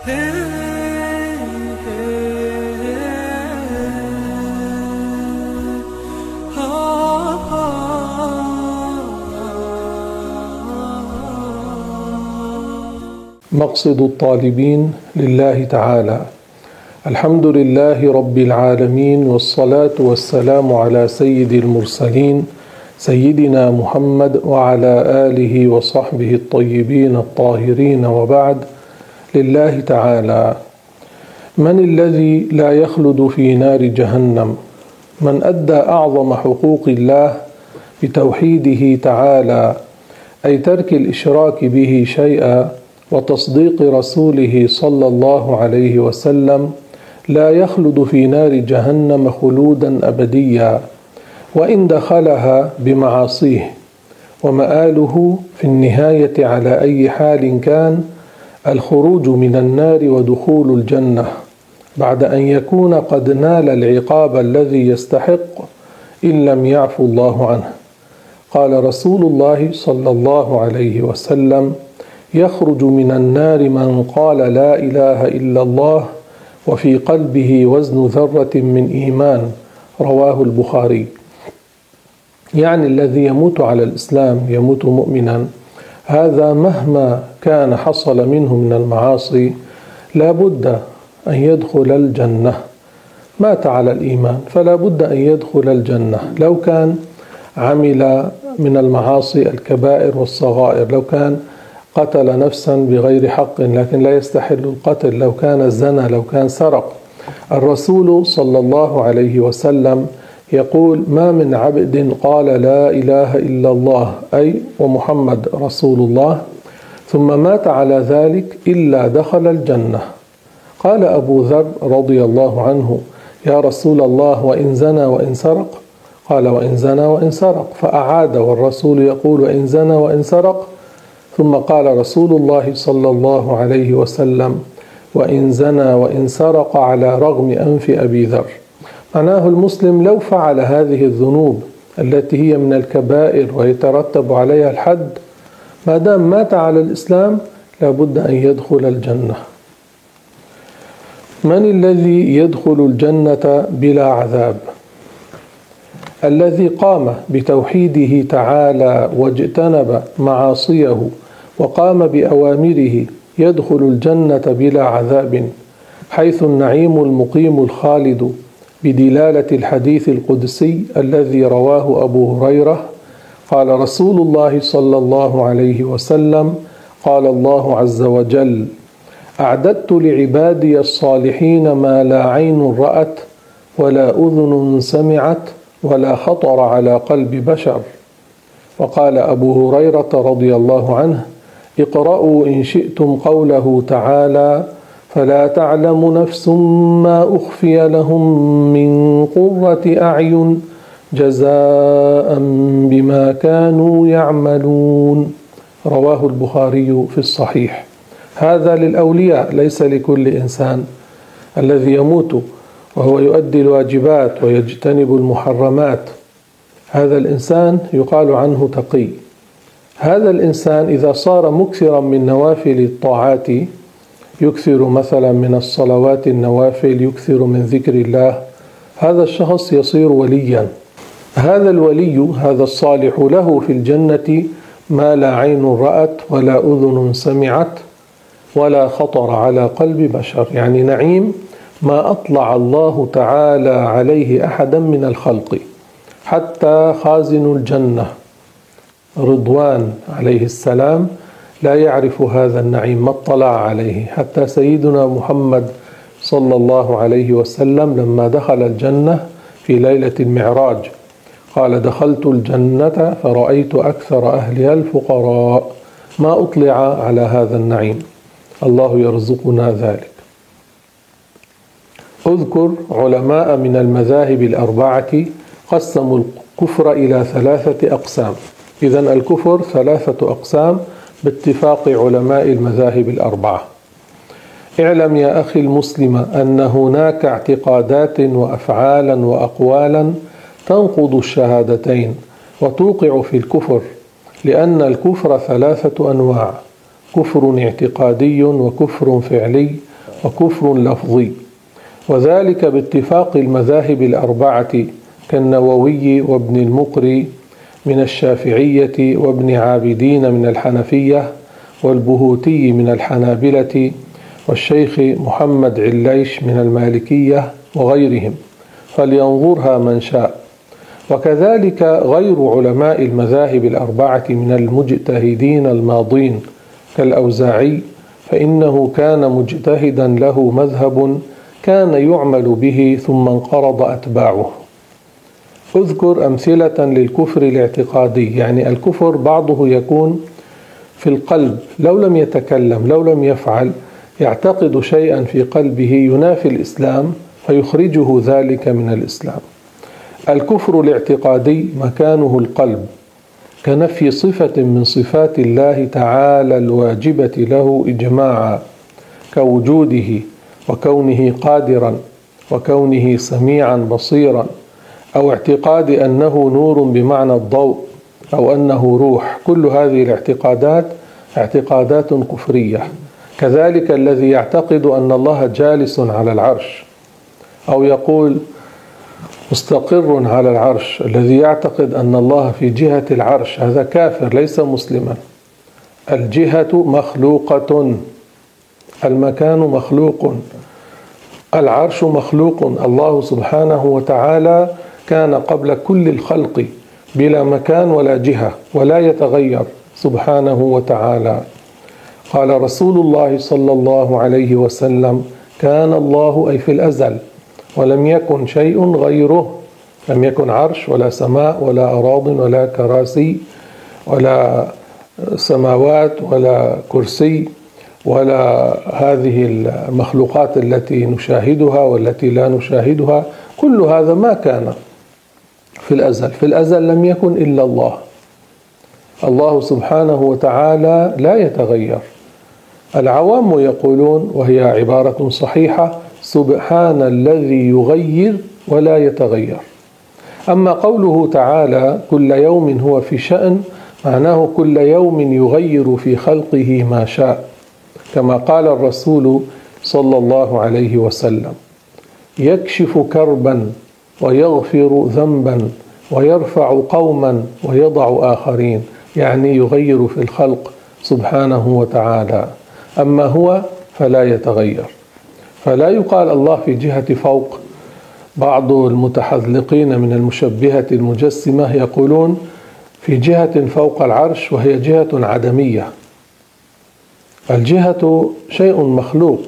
مقصد الطالبين لله تعالى. الحمد لله رب العالمين والصلاة والسلام على سيد المرسلين سيدنا محمد وعلى آله وصحبه الطيبين الطاهرين وبعد. لله تعالى. من الذي لا يخلد في نار جهنم؟ من أدى أعظم حقوق الله بتوحيده تعالى أي ترك الإشراك به شيئا وتصديق رسوله صلى الله عليه وسلم لا يخلد في نار جهنم خلودا أبديا وإن دخلها بمعاصيه ومآله في النهاية على أي حال كان الخروج من النار ودخول الجنة بعد أن يكون قد نال العقاب الذي يستحق إن لم يعفو الله عنه. قال رسول الله صلى الله عليه وسلم يخرج من النار من قال لا إله إلا الله وفي قلبه وزن ذرة من إيمان رواه البخاري. يعني الذي يموت على الإسلام يموت مؤمنا هذا مهما كان حصل منه من المعاصي لا بد أن يدخل الجنة. مات على الإيمان فلا بد أن يدخل الجنة. لو كان عمل من المعاصي الكبائر والصغائر لو كان قتل نفسا بغير حق لكن لا يستحل القتل. لو كان زنى لو كان سرق. الرسول صلى الله عليه وسلم يقول ما من عبد قال لا إله إلا الله أي ومحمد رسول الله ثم مات على ذلك إلا دخل الجنة. قال أبو ذر رضي الله عنه يا رسول الله وإن زنى وإن سرق؟ قال وإن زنى وإن سرق. فأعاد والرسول يقول وإن زنى وإن سرق؟ ثم قال رسول الله صلى الله عليه وسلم وإن زنى وإن سرق على رغم أنف أبي ذر. معناه المسلم لو فعل هذه الذنوب التي هي من الكبائر ويترتب عليها الحد ما دام مات على الإسلام لابد أن يدخل الجنة. من الذي يدخل الجنة بلا عذاب؟ الذي قام بتوحيده تعالى واجتنب معاصيه وقام بأوامره يدخل الجنة بلا عذاب حيث النعيم المقيم الخالد بدلالة الحديث القدسي الذي رواه أبو هريرة قال رسول الله صلى الله عليه وسلم قال الله عز وجل أعددت لعبادي الصالحين ما لا عين رأت ولا أذن سمعت ولا خطر على قلب بشر. وقال أبو هريرة رضي الله عنه اقرأوا إن شئتم قوله تعالى فلا تعلم نفس ما أخفي لهم من قرة أعين جزاء بما كانوا يعملون. رواه البخاري في الصحيح. هذا للأولياء ليس لكل إنسان. الذي يموت وهو يؤدي الواجبات ويجتنب المحرمات. هذا الإنسان يقال عنه تقي. هذا الإنسان إذا صار مكثرا من نوافل الطاعات يكثر مثلا من الصلوات النوافل يكثر من ذكر الله. هذا الشخص يصير وليا. هذا الولي هذا الصالح له في الجنة ما لا عين رأت ولا أذن سمعت ولا خطر على قلب بشر. يعني نعيم ما أطلع الله تعالى عليه أحدا من الخلق. حتى خازن الجنة. رضوان عليه السلام. لا يعرف هذا النعيم ما اطلع عليه. حتى سيدنا محمد صلى الله عليه وسلم لما دخل الجنة في ليلة المعراج قال دخلت الجنة فرأيت أكثر اهلها الفقراء. ما أطلع على هذا النعيم. الله يرزقنا ذلك. أذكر علماء من المذاهب الأربعة قسموا الكفر إلى ثلاثة أقسام. إذا الكفر ثلاثة أقسام. باتفاق علماء المذاهب الأربعة. اعلم يا أخي المسلم أن هناك اعتقادات وأفعالا وأقوالا تنقض الشهادتين وتوقع في الكفر لأن الكفر ثلاثة أنواع كفر اعتقادي وكفر فعلي وكفر لفظي وذلك باتفاق المذاهب الأربعة كالنووي وابن المقري من الشافعية وابن عابدين من الحنفية والبهوتي من الحنابلة والشيخ محمد عليش من المالكية وغيرهم فلينظرها من شاء. وكذلك غير علماء المذاهب الأربعة من المجتهدين الماضين كالأوزاعي فإنه كان مجتهدا له مذهب كان يعمل به ثم انقرض أتباعه. اذكر أمثلة للكفر الاعتقادي. يعني الكفر بعضه يكون في القلب. لو لم يتكلم لو لم يفعل يعتقد شيئا في قلبه ينافي الإسلام فيخرجه ذلك من الإسلام. الكفر الاعتقادي مكانه القلب كنفي صفة من صفات الله تعالى الواجبة له إجماعا كوجوده وكونه قادرا وكونه سميعا بصيرا. أو اعتقاد أنه نور بمعنى الضوء أو أنه روح. كل هذه الاعتقادات اعتقادات كفرية. كذلك الذي يعتقد أن الله جالس على العرش أو يقول مستقر على العرش الذي يعتقد أن الله في جهة العرش هذا كافر ليس مسلما. الجهة مخلوقة. المكان مخلوق. العرش مخلوق. الله سبحانه وتعالى كان قبل كل الخلق بلا مكان ولا جهة ولا يتغير سبحانه وتعالى. قال رسول الله صلى الله عليه وسلم كان الله أي في الأزل ولم يكن شيء غيره لم يكن عرش ولا سماء ولا أراض ولا كراسي ولا سماوات ولا كرسي ولا هذه المخلوقات التي نشاهدها والتي لا نشاهدها كل هذا ما كان. في الأزل. في الأزل لم يكن إلا الله. الله سبحانه وتعالى لا يتغير. العوام يقولون وهي عبارة صحيحة سبحان الذي يغير ولا يتغير. أما قوله تعالى كل يوم هو في شأن معناه كل يوم يغير في خلقه ما شاء كما قال الرسول صلى الله عليه وسلم. يكشف كربا ويغفر ذنبا ويرفع قوما ويضع آخرين يعني يغير في الخلق سبحانه وتعالى. أما هو فلا يتغير. فلا يقال الله في جهة فوق. بعض المتحذلقين من المشبهة المجسمة يقولون في جهة فوق العرش وهي جهة عدمية. الجهة شيء مخلوق.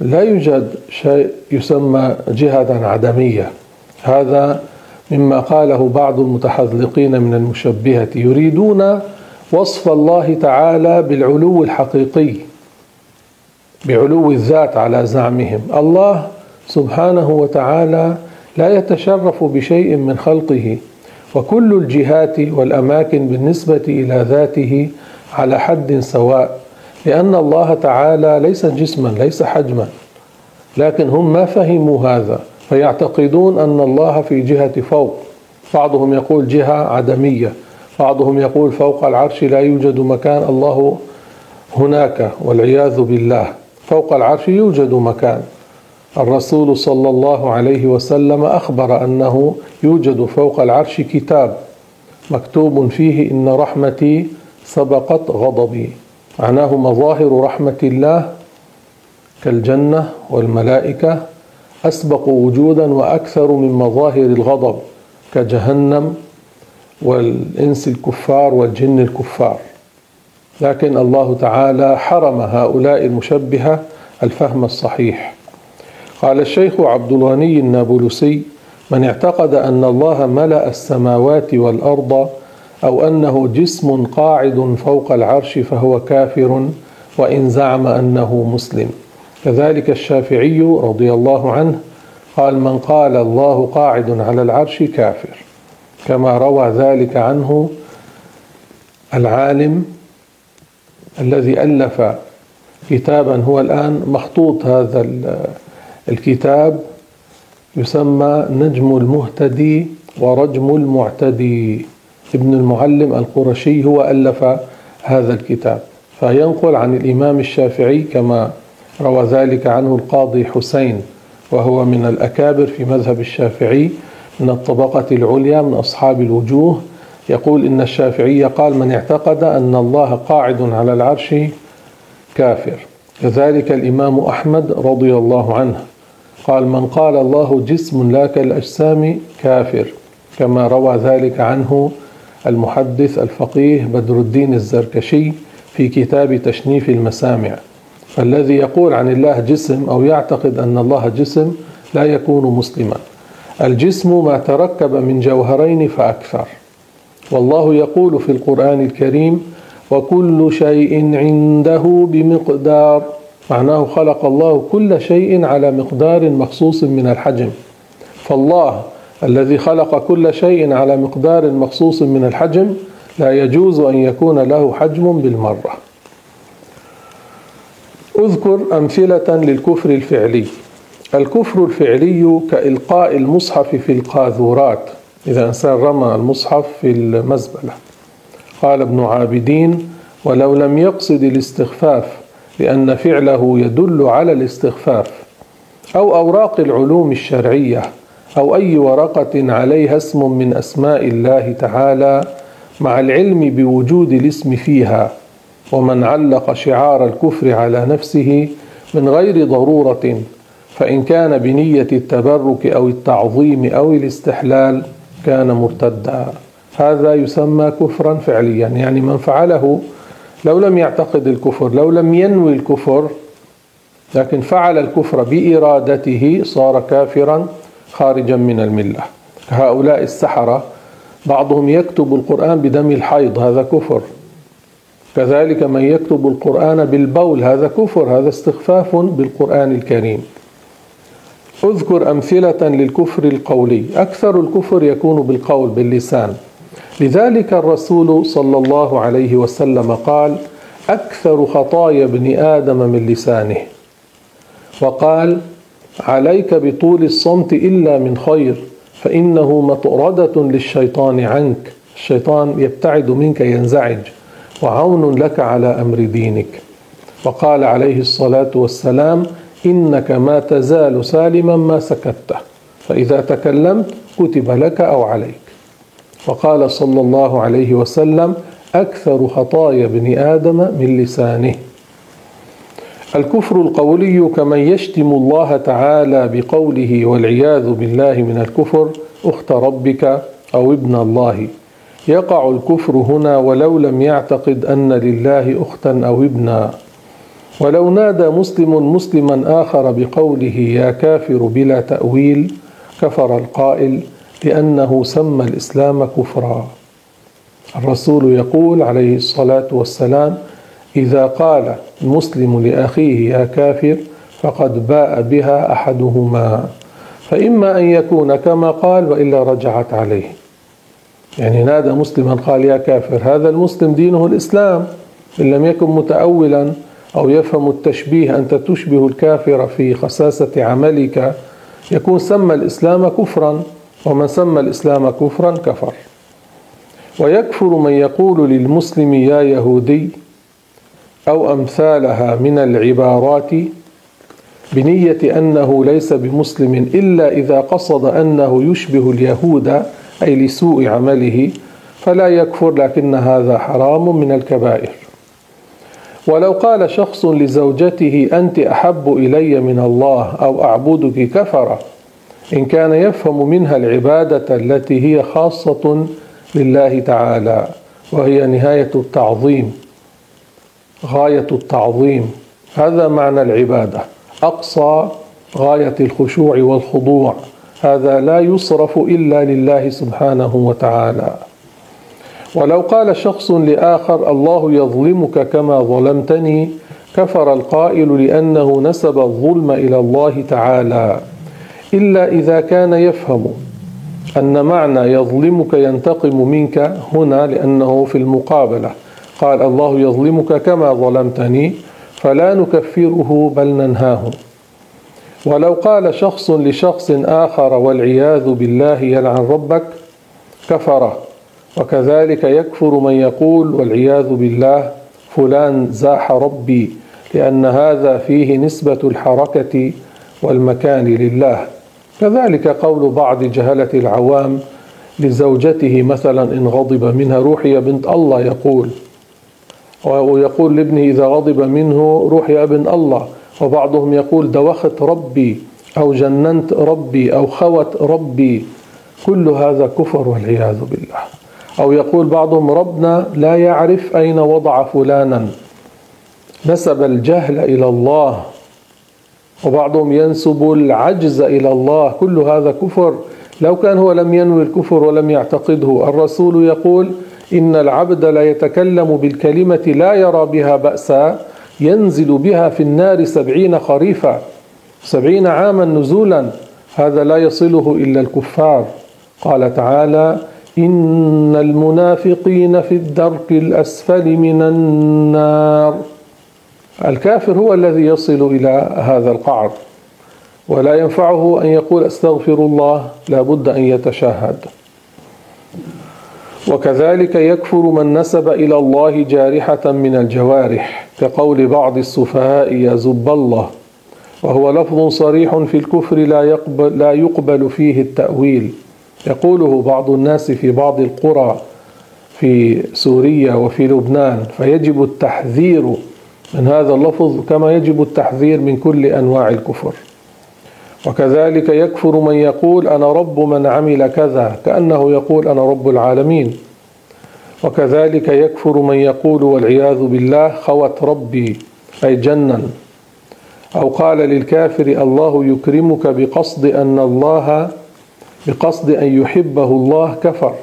لا يوجد شيء يسمى جهة عدمية. هذا مما قاله بعض المتحذلقين من المشبهة. يريدون وصف الله تعالى بالعلو الحقيقي بعلو الذات على زعمهم. الله سبحانه وتعالى لا يتشرف بشيء من خلقه وكل الجهات والأماكن بالنسبة إلى ذاته على حد سواء لأن الله تعالى ليس جسما ليس حجما لكن هم ما فهموا هذا. فيعتقدون أن الله في جهة فوق. بعضهم يقول جهة عدمية. بعضهم يقول فوق العرش لا يوجد مكان الله هناك والعياذ بالله. فوق العرش يوجد مكان. الرسول صلى الله عليه وسلم أخبر أنه يوجد فوق العرش كتاب مكتوب فيه إن رحمتي سبقت غضبي. معناه مظاهر رحمة الله كالجنة والملائكة أسبق وجودا وأكثر من مظاهر الغضب كجهنم والإنس الكفار والجن الكفار. لكن الله تعالى حرم هؤلاء المشبهة الفهم الصحيح. قال الشيخ عبد الغني النابلسي من اعتقد أن الله ملأ السماوات والأرض أو أنه جسم قاعد فوق العرش فهو كافر وإن زعم أنه مسلم. كذلك الشافعي رضي الله عنه قال من قال الله قاعد على العرش كافر. كما روى ذلك عنه العالم الذي ألف كتابا هو الآن مخطوط هذا الكتاب يسمى نجم المهتدي ورجم المعتدي. ابن المعلم القرشي هو ألف هذا الكتاب. فينقل عن الإمام الشافعي كما روى ذلك عنه القاضي حسين وهو من الأكابر في مذهب الشافعي من الطبقة العليا من أصحاب الوجوه. يقول إن الشافعي قال من اعتقد أن الله قاعد على العرش كافر كذلك الإمام أحمد رضي الله عنه قال من قال الله جسم لا كالأجسام كافر كما روى ذلك عنه المحدث الفقيه بدر الدين الزركشي في كتاب تشنيف المسامع. فالذي يقول عن الله جسم أو يعتقد أن الله جسم لا يكون مسلما. الجسم ما تركب من جوهرين فأكثر. والله يقول في القرآن الكريم وكل شيء عنده بمقدار. معناه خلق الله كل شيء على مقدار مخصوص من الحجم. فالله الذي خلق كل شيء على مقدار مخصوص من الحجم لا يجوز أن يكون له حجم بالمرة. أذكر أمثلة للكفر الفعلي. الكفر الفعلي كإلقاء المصحف في القاذورات. إذا إنسان رمى المصحف في المزبلة. قال ابن عابدين ولو لم يقصد الاستخفاف لأن فعله يدل على الاستخفاف. أو أوراق العلوم الشرعية أو أي ورقة عليها اسم من أسماء الله تعالى مع العلم بوجود الاسم فيها. ومن علق شعار الكفر على نفسه من غير ضرورة فإن كان بنية التبرك أو التعظيم أو الاستحلال كان مرتدا. هذا يسمى كفرا فعليا. يعني من فعله لو لم يعتقد الكفر لو لم ينوي الكفر لكن فعل الكفر بإرادته صار كافرا خارجا من الملة. هؤلاء السحرة بعضهم يكتب القرآن بدم الحيض هذا كفر. كذلك من يكتب القرآن بالبول هذا كفر هذا استخفاف بالقرآن الكريم. اذكر أمثلة للكفر القولي. أكثر الكفر يكون بالقول باللسان. لذلك الرسول صلى الله عليه وسلم قال أكثر خطايا ابن آدم من لسانه. وقال عليك بطول الصمت إلا من خير فإنه مطردة للشيطان عنك. الشيطان يبتعد منك ينزعج. وعون لك على أمر دينك. وقال عليه الصلاة والسلام إنك ما تزال سالما ما سكت فإذا تكلمت كتب لك أو عليك. وقال صلى الله عليه وسلم أكثر خطايا ابن آدم من لسانه. الكفر القولي كمن يشتم الله تعالى بقوله والعياذ بالله من الكفر أخت ربك أو ابن الله. يقع الكفر هنا ولو لم يعتقد أن لله أختا أو ابنا. ولو نادى مسلم مسلما آخر بقوله يا كافر بلا تأويل كفر القائل لأنه سمى الإسلام كفرا. الرسول يقول عليه الصلاة والسلام إذا قال المسلم لأخيه يا كافر فقد باء بها أحدهما فإما أن يكون كما قال وإلا رجعت عليه. يعني نادى مسلما قال يا كافر هذا المسلم دينه الإسلام. إن لم يكن متأولا أو يفهم التشبيه انت تشبه الكافر في خساسة عملك يكون سمى الإسلام كفرا ومن سمى الإسلام كفرا كفر. ويكفر من يقول للمسلم يا يهودي أو أمثالها من العبارات بنية أنه ليس بمسلم إلا إذا قصد أنه يشبه اليهود أي لسوء عمله فلا يكفر لكن هذا حرام من الكبائر. ولو قال شخص لزوجته أنت أحب إلي من الله أو أعبدك كفر إن كان يفهم منها العبادة التي هي خاصة لله تعالى وهي نهاية التعظيم غاية التعظيم هذا معنى العبادة. أقصى غاية الخشوع والخضوع. هذا لا يصرف إلا لله سبحانه وتعالى. ولو قال شخص لآخر الله يظلمك كما ظلمتني كفر القائل لأنه نسب الظلم إلى الله تعالى. إلا إذا كان يفهم أن معنى يظلمك ينتقم منك هنا لأنه في المقابلة. قال الله يظلمك كما ظلمتني فلا نكفره بل ننهاه. ولو قال شخص لشخص آخر والعياذ بالله يلعن ربك كفر. وكذلك يكفر من يقول والعياذ بالله فلان زاح ربي لأن هذا فيه نسبة الحركة والمكان لله. كذلك قول بعض جهلة العوام لزوجته مثلا إن غضب منها روحي يا بنت الله يقول. ويقول لابنه إذا غضب منه روح يا ابن الله. وبعضهم يقول دوخت ربي أو جننت ربي أو خوت ربي. كل هذا كفر والعياذ بالله. أو يقول بعضهم ربنا لا يعرف أين وضع فلانا. نسب الجهل إلى الله. وبعضهم ينسب العجز إلى الله. كل هذا كفر. لو كان هو لم ينوي الكفر ولم يعتقده الرسول يقول إن العبد لا يتكلم بالكلمة لا يرى بها بأسا. ينزل بها في النار سبعين خريفا سبعين عاما نزولا. هذا لا يصله إلا الكفار. قال تعالى إن المنافقين في الدرك الأسفل من النار. الكافر هو الذي يصل إلى هذا القعر ولا ينفعه أن يقول أستغفر الله لا بد أن يتشهد. وكذلك يكفر من نسب إلى الله جارحة من الجوارح كقول بعض السفهاء يا زب الله وهو لفظ صريح في الكفر لا يقبل, لا يقبل فيه التأويل. يقوله بعض الناس في بعض القرى في سوريا وفي لبنان فيجب التحذير من هذا اللفظ كما يجب التحذير من كل أنواع الكفر. وكذلك يكفر من يقول أنا رب من عمل كذا كأنه يقول أنا رب العالمين. وكذلك يكفر من يقول والعياذ بالله خوت ربي أي جنا. أو قال للكافر الله يكرمك بقصد أن الله بقصد أن يحبه الله كفر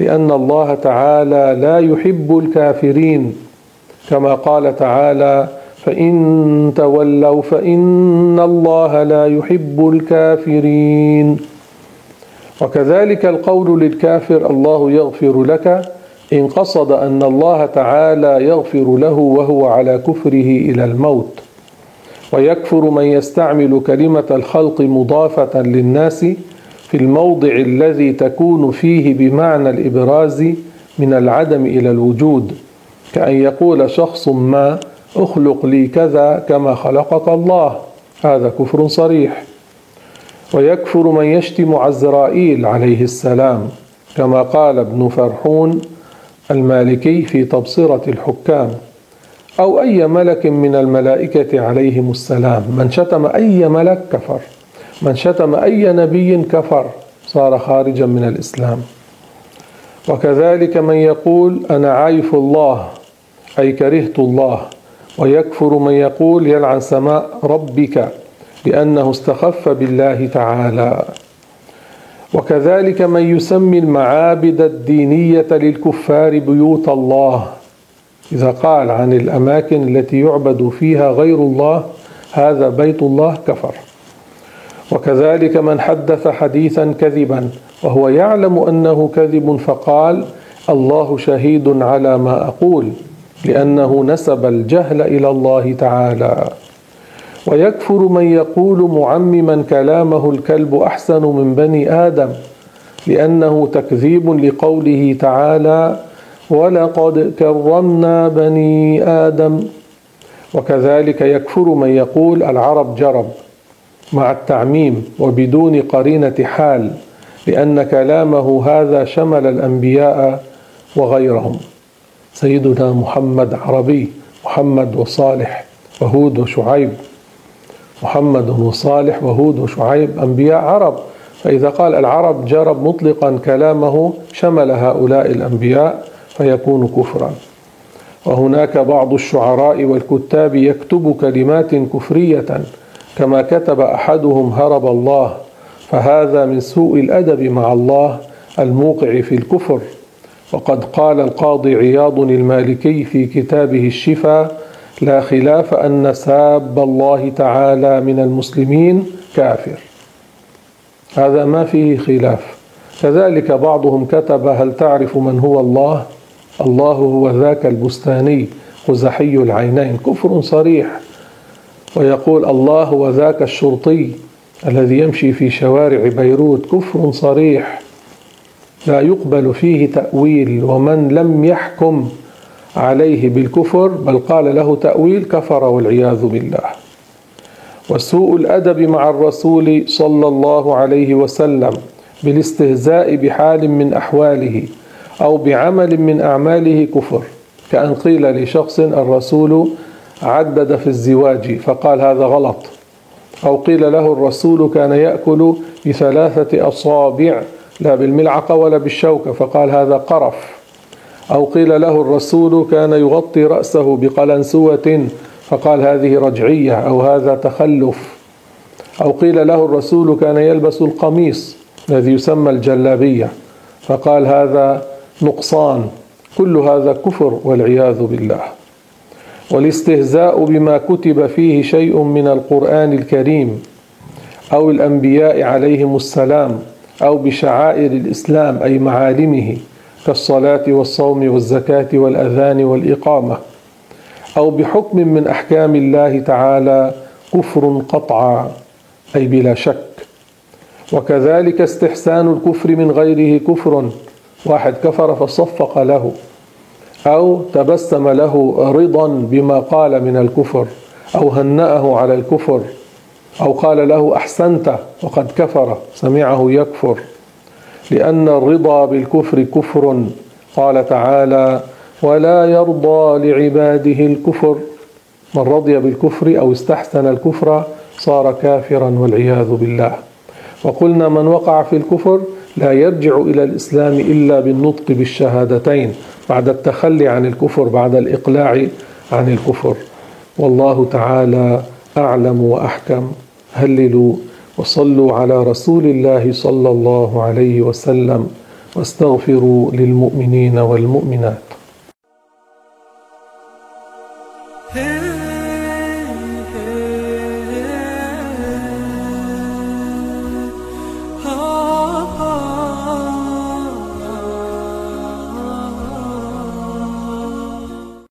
لأن الله تعالى لا يحب الكافرين كما قال تعالى فإن تولوا فإن الله لا يحب الكافرين. وكذلك القول للكافر الله يغفر لك إن قصد أن الله تعالى يغفر له وهو على كفره إلى الموت. ويكفر من يستعمل كلمة الخلق مضافة للناس في الموضع الذي تكون فيه بمعنى الإبراز من العدم إلى الوجود كأن يقول شخص ما أخلق لي كذا كما خلقك الله. هذا كفر صريح. ويكفر من يشتم عزرائيل عليه السلام. كما قال ابن فرحون المالكي في تبصرة الحكام. أو أي ملك من الملائكة عليهم السلام. من شتم أي ملك كفر. من شتم أي نبي كفر. صار خارجا من الإسلام. وكذلك من يقول أنا عايف الله. أي كرهت الله. ويكفر من يقول يلعن سماء ربك لأنه استخف بالله تعالى. وكذلك من يسمي المعابد الدينية للكفار بيوت الله. إذا قال عن الأماكن التي يعبد فيها غير الله هذا بيت الله كفر. وكذلك من حدث حديثا كذبا وهو يعلم أنه كذب فقال الله شهيد على ما أقول. لأنه نسب الجهل إلى الله تعالى. ويكفر من يقول معمما كلامه الكلب أحسن من بني آدم لأنه تكذيب لقوله تعالى ولقد كرمنا بني آدم وكذلك يكفر من يقول العرب جرب مع التعميم وبدون قرينة حال لأن كلامه هذا شمل الأنبياء وغيرهم سيدنا محمد عربي محمد وصالح وهود وشعيب. محمد وصالح وهود وشعيب أنبياء عرب. فإذا قال العرب جرب مطلقا كلامه شمل هؤلاء الأنبياء فيكون كفرا. وهناك بعض الشعراء والكتاب يكتب كلمات كفرية كما كتب أحدهم هرب الله. فهذا من سوء الأدب مع الله الموقع في الكفر. وقد قال القاضي عياض المالكي في كتابه الشفاء لا خلاف أن ساب الله تعالى من المسلمين كافر. هذا ما فيه خلاف. كذلك بعضهم كتب هل تعرف من هو الله؟ الله هو ذاك البستاني قزحي العينين. كفر صريح. ويقول الله هو ذاك الشرطي الذي يمشي في شوارع بيروت. كفر صريح. لا يقبل فيه تأويل ومن لم يحكم عليه بالكفر بل قال له تأويل كفر والعياذ بالله. وسوء الأدب مع الرسول صلى الله عليه وسلم بالاستهزاء بحال من أحواله أو بعمل من أعماله كفر. كأن قيل لشخص الرسول عدد في الزواج فقال هذا غلط. أو قيل له الرسول كان يأكل بثلاثة أصابع لا بالملعقة ولا بالشوكة فقال هذا قرف. أو قيل له الرسول كان يغطي رأسه بقلنسوة فقال هذه رجعية أو هذا تخلف. أو قيل له الرسول كان يلبس القميص الذي يسمى الجلابية فقال هذا نقصان. كل هذا كفر والعياذ بالله. والاستهزاء بما كتب فيه شيء من القرآن الكريم أو الأنبياء عليهم السلام. أو بشعائر الإسلام أي معالمه كالصلاة والصوم والزكاة والأذان والإقامة. أو بحكم من أحكام الله تعالى كفر قطعا أي بلا شك. وكذلك استحسان الكفر من غيره كفر واحد كفر فصفق له. أو تبسم له رضا بما قال من الكفر أو هنأه على الكفر. أو قال له أحسنت وقد كفر سمعه يكفر. لأن الرضا بالكفر كفر. قال تعالى ولا يرضى لعباده الكفر. من رضي بالكفر أو استحسن الكفر صار كافرا والعياذ بالله. وقلنا من وقع في الكفر لا يرجع إلى الإسلام إلا بالنطق بالشهادتين بعد التخلي عن الكفر بعد الإقلاع عن الكفر. والله تعالى أعلم وأحكم. هللوا وصلوا على رسول الله صلى الله عليه وسلم واستغفروا للمؤمنين والمؤمنات.